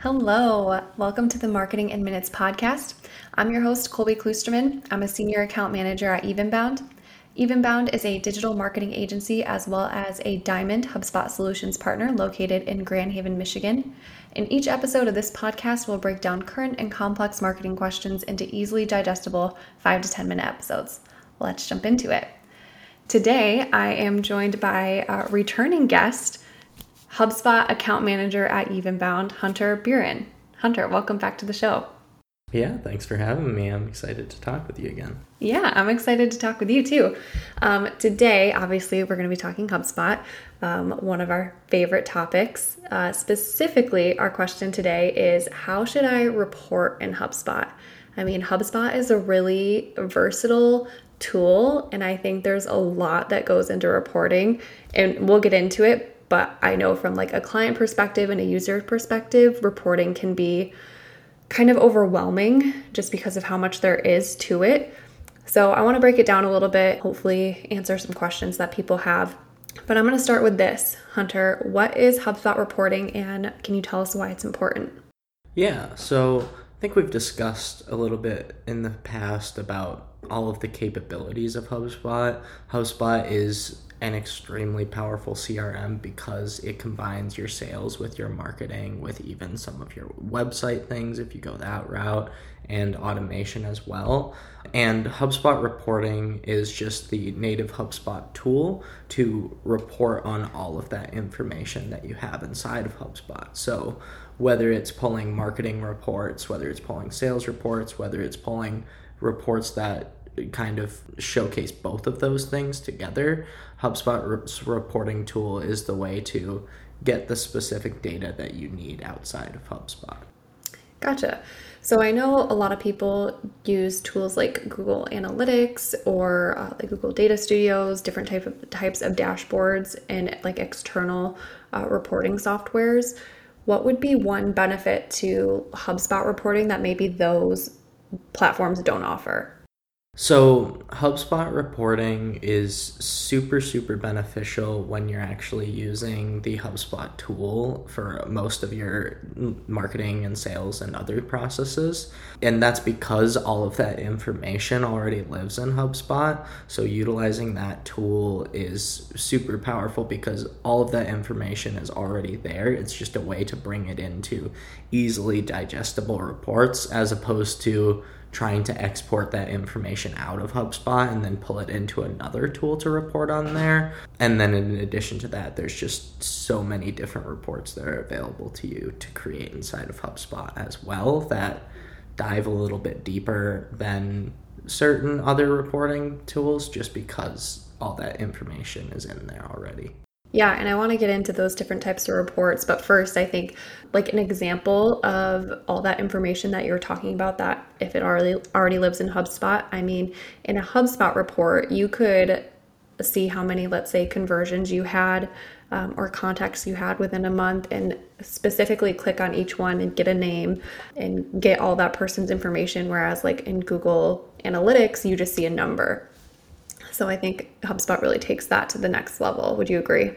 Hello, welcome to the Marketing in Minutes podcast. I'm your host, Colby Klusterman. I'm a senior account manager at Evenbound. Evenbound is a digital marketing agency as well as a Diamond HubSpot Solutions partner located in Grand Haven, Michigan. In each episode of this podcast, we'll break down current and complex marketing questions into easily digestible 5 to 10 minute episodes. Let's jump into it. Today, I am joined by a returning guest, HubSpot account manager at Evenbound, Hunter Burin. Hunter, welcome back to the show. Yeah, thanks for having me. I'm excited to talk with you again. Yeah, I'm excited to talk with you too. Um, today, obviously, we're going to be talking HubSpot, um, one of our favorite topics. Uh, specifically, our question today is how should I report in HubSpot? I mean, HubSpot is a really versatile tool, and I think there's a lot that goes into reporting, and we'll get into it but I know from like a client perspective and a user perspective, reporting can be kind of overwhelming just because of how much there is to it. So I want to break it down a little bit, hopefully answer some questions that people have. But I'm going to start with this. Hunter, what is HubSpot reporting and can you tell us why it's important? Yeah, so think we've discussed a little bit in the past about all of the capabilities of HubSpot. HubSpot is an extremely powerful CRM because it combines your sales with your marketing, with even some of your website things if you go that route, and automation as well. And HubSpot reporting is just the native HubSpot tool to report on all of that information that you have inside of HubSpot. So, whether it's pulling marketing reports, whether it's pulling sales reports, whether it's pulling reports that kind of showcase both of those things together, HubSpot's reporting tool is the way to get the specific data that you need outside of HubSpot. Gotcha. So I know a lot of people use tools like Google Analytics or uh, like Google Data Studios, different type of types of dashboards and like external uh, reporting softwares. What would be one benefit to HubSpot reporting that maybe those platforms don't offer? So, HubSpot reporting is super, super beneficial when you're actually using the HubSpot tool for most of your marketing and sales and other processes. And that's because all of that information already lives in HubSpot. So, utilizing that tool is super powerful because all of that information is already there. It's just a way to bring it into easily digestible reports as opposed to trying to export that information out of HubSpot and then pull it into another tool to report on there. And then in addition to that, there's just so many different reports that are available to you to create inside of HubSpot as well that dive a little bit deeper than certain other reporting tools just because all that information is in there already. Yeah, and I want to get into those different types of reports. But first, I think like an example of all that information that you're talking about that if it already already lives in HubSpot, I mean, in a HubSpot report, you could see how many, let's say, conversions you had um, or contacts you had within a month and specifically click on each one and get a name and get all that person's information. Whereas, like in Google Analytics, you just see a number. So I think HubSpot really takes that to the next level. Would you agree?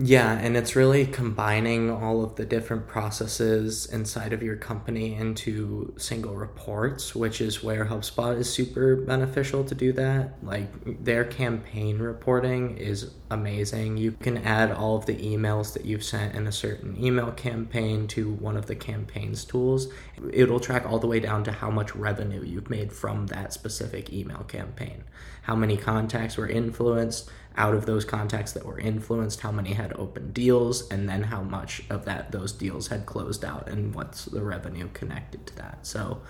Yeah, and it's really combining all of the different processes inside of your company into single reports, which is where HubSpot is super beneficial to do that. Like their campaign reporting is amazing. You can add all of the emails that you've sent in a certain email campaign to one of the campaigns tools. It'll track all the way down to how much revenue you've made from that specific email campaign, how many contacts were influenced out of those contacts that were influenced, how many had open deals, and then how much of that those deals had closed out and what's the revenue connected to that. So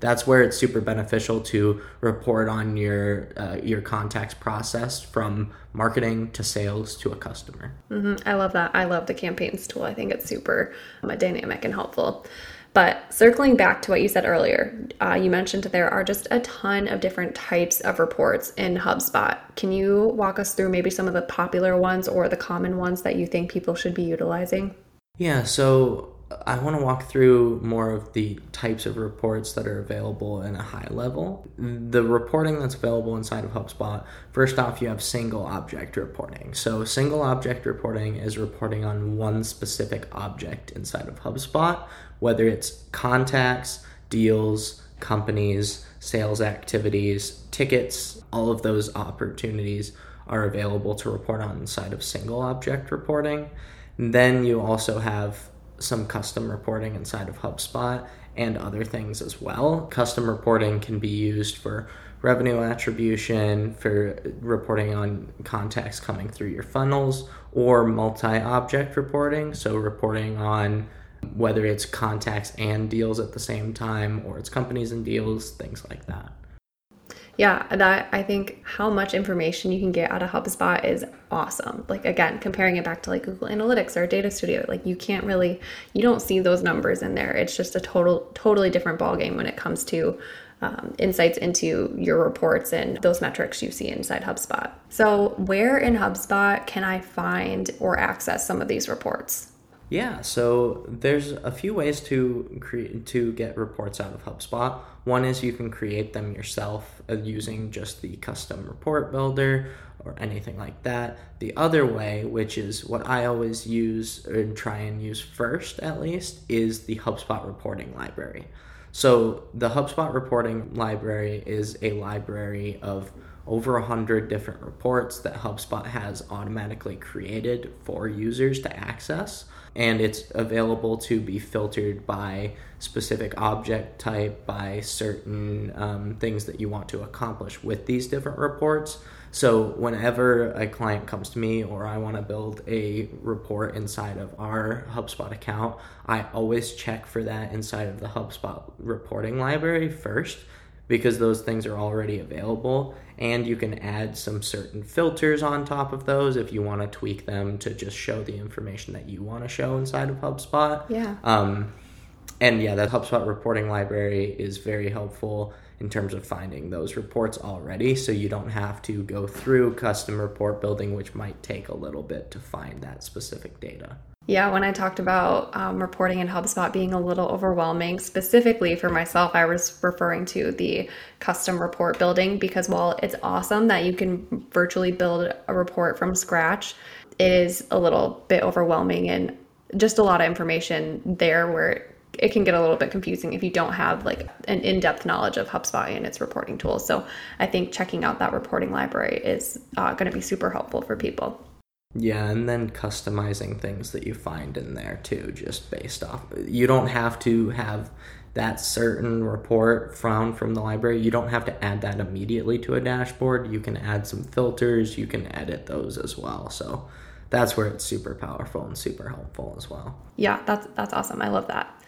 that's where it's super beneficial to report on your uh, your contacts process from marketing to sales to a customer. Mm-hmm. I love that. I love the campaigns tool. I think it's super um, dynamic and helpful. But circling back to what you said earlier, uh, you mentioned there are just a ton of different types of reports in HubSpot. Can you walk us through maybe some of the popular ones or the common ones that you think people should be utilizing? Yeah, so I want to walk through more of the types of reports that are available in a high level. The reporting that's available inside of HubSpot, first off, you have single object reporting. So, single object reporting is reporting on one specific object inside of HubSpot, whether it's contacts, deals, companies, sales activities, tickets, all of those opportunities are available to report on inside of single object reporting. And then you also have some custom reporting inside of HubSpot and other things as well. Custom reporting can be used for revenue attribution, for reporting on contacts coming through your funnels, or multi object reporting. So, reporting on whether it's contacts and deals at the same time, or it's companies and deals, things like that yeah, that I think how much information you can get out of HubSpot is awesome. Like again, comparing it back to like Google Analytics or Data Studio, like you can't really you don't see those numbers in there. It's just a total totally different ballgame when it comes to um, insights into your reports and those metrics you see inside HubSpot. So, where in HubSpot can I find or access some of these reports? Yeah, so there's a few ways to create to get reports out of HubSpot. One is you can create them yourself uh, using just the custom report builder or anything like that. The other way, which is what I always use and try and use first at least, is the HubSpot reporting library. So the HubSpot reporting library is a library of over a hundred different reports that HubSpot has automatically created for users to access and it's available to be filtered by specific object type, by certain um, things that you want to accomplish with these different reports. So, whenever a client comes to me or I want to build a report inside of our HubSpot account, I always check for that inside of the HubSpot reporting library first because those things are already available and you can add some certain filters on top of those if you want to tweak them to just show the information that you want to show inside of HubSpot. Yeah. Um, and yeah, that HubSpot reporting library is very helpful in terms of finding those reports already so you don't have to go through custom report building, which might take a little bit to find that specific data. Yeah, when I talked about um, reporting in HubSpot being a little overwhelming, specifically for myself, I was referring to the custom report building because while it's awesome that you can virtually build a report from scratch, it is a little bit overwhelming and just a lot of information there where it can get a little bit confusing if you don't have like an in-depth knowledge of HubSpot and its reporting tools. So I think checking out that reporting library is uh, going to be super helpful for people. Yeah, and then customizing things that you find in there too, just based off. You don't have to have that certain report found from the library. You don't have to add that immediately to a dashboard. You can add some filters, you can edit those as well. So that's where it's super powerful and super helpful as well. Yeah, that's that's awesome. I love that.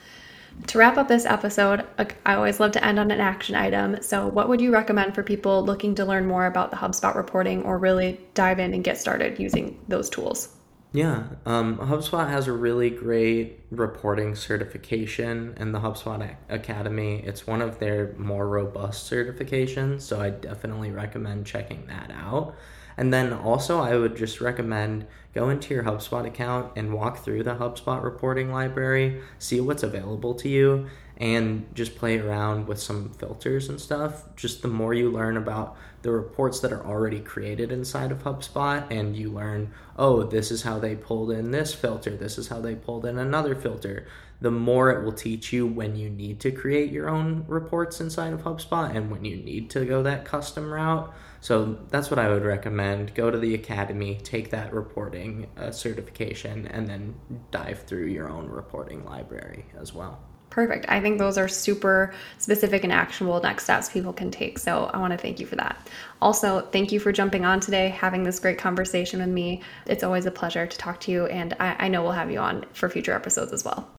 To wrap up this episode, I always love to end on an action item. So, what would you recommend for people looking to learn more about the HubSpot reporting or really dive in and get started using those tools? Yeah, um, HubSpot has a really great reporting certification in the HubSpot Academy. It's one of their more robust certifications, so I definitely recommend checking that out. And then also, I would just recommend go into your HubSpot account and walk through the HubSpot reporting library, see what's available to you, and just play around with some filters and stuff. Just the more you learn about the reports that are already created inside of HubSpot, and you learn, oh, this is how they pulled in this filter, this is how they pulled in another filter, the more it will teach you when you need to create your own reports inside of HubSpot and when you need to go that custom route. So that's what I would recommend. Go to the academy, take that reporting uh, certification, and then dive through your own reporting library as well. Perfect. I think those are super specific and actionable next steps people can take. So I want to thank you for that. Also, thank you for jumping on today, having this great conversation with me. It's always a pleasure to talk to you, and I, I know we'll have you on for future episodes as well.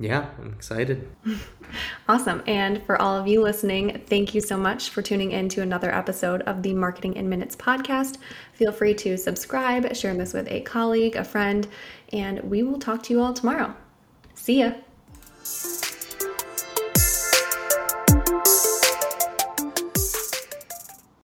Yeah, I'm excited. awesome. And for all of you listening, thank you so much for tuning in to another episode of the Marketing in Minutes podcast. Feel free to subscribe, share this with a colleague, a friend, and we will talk to you all tomorrow. See ya.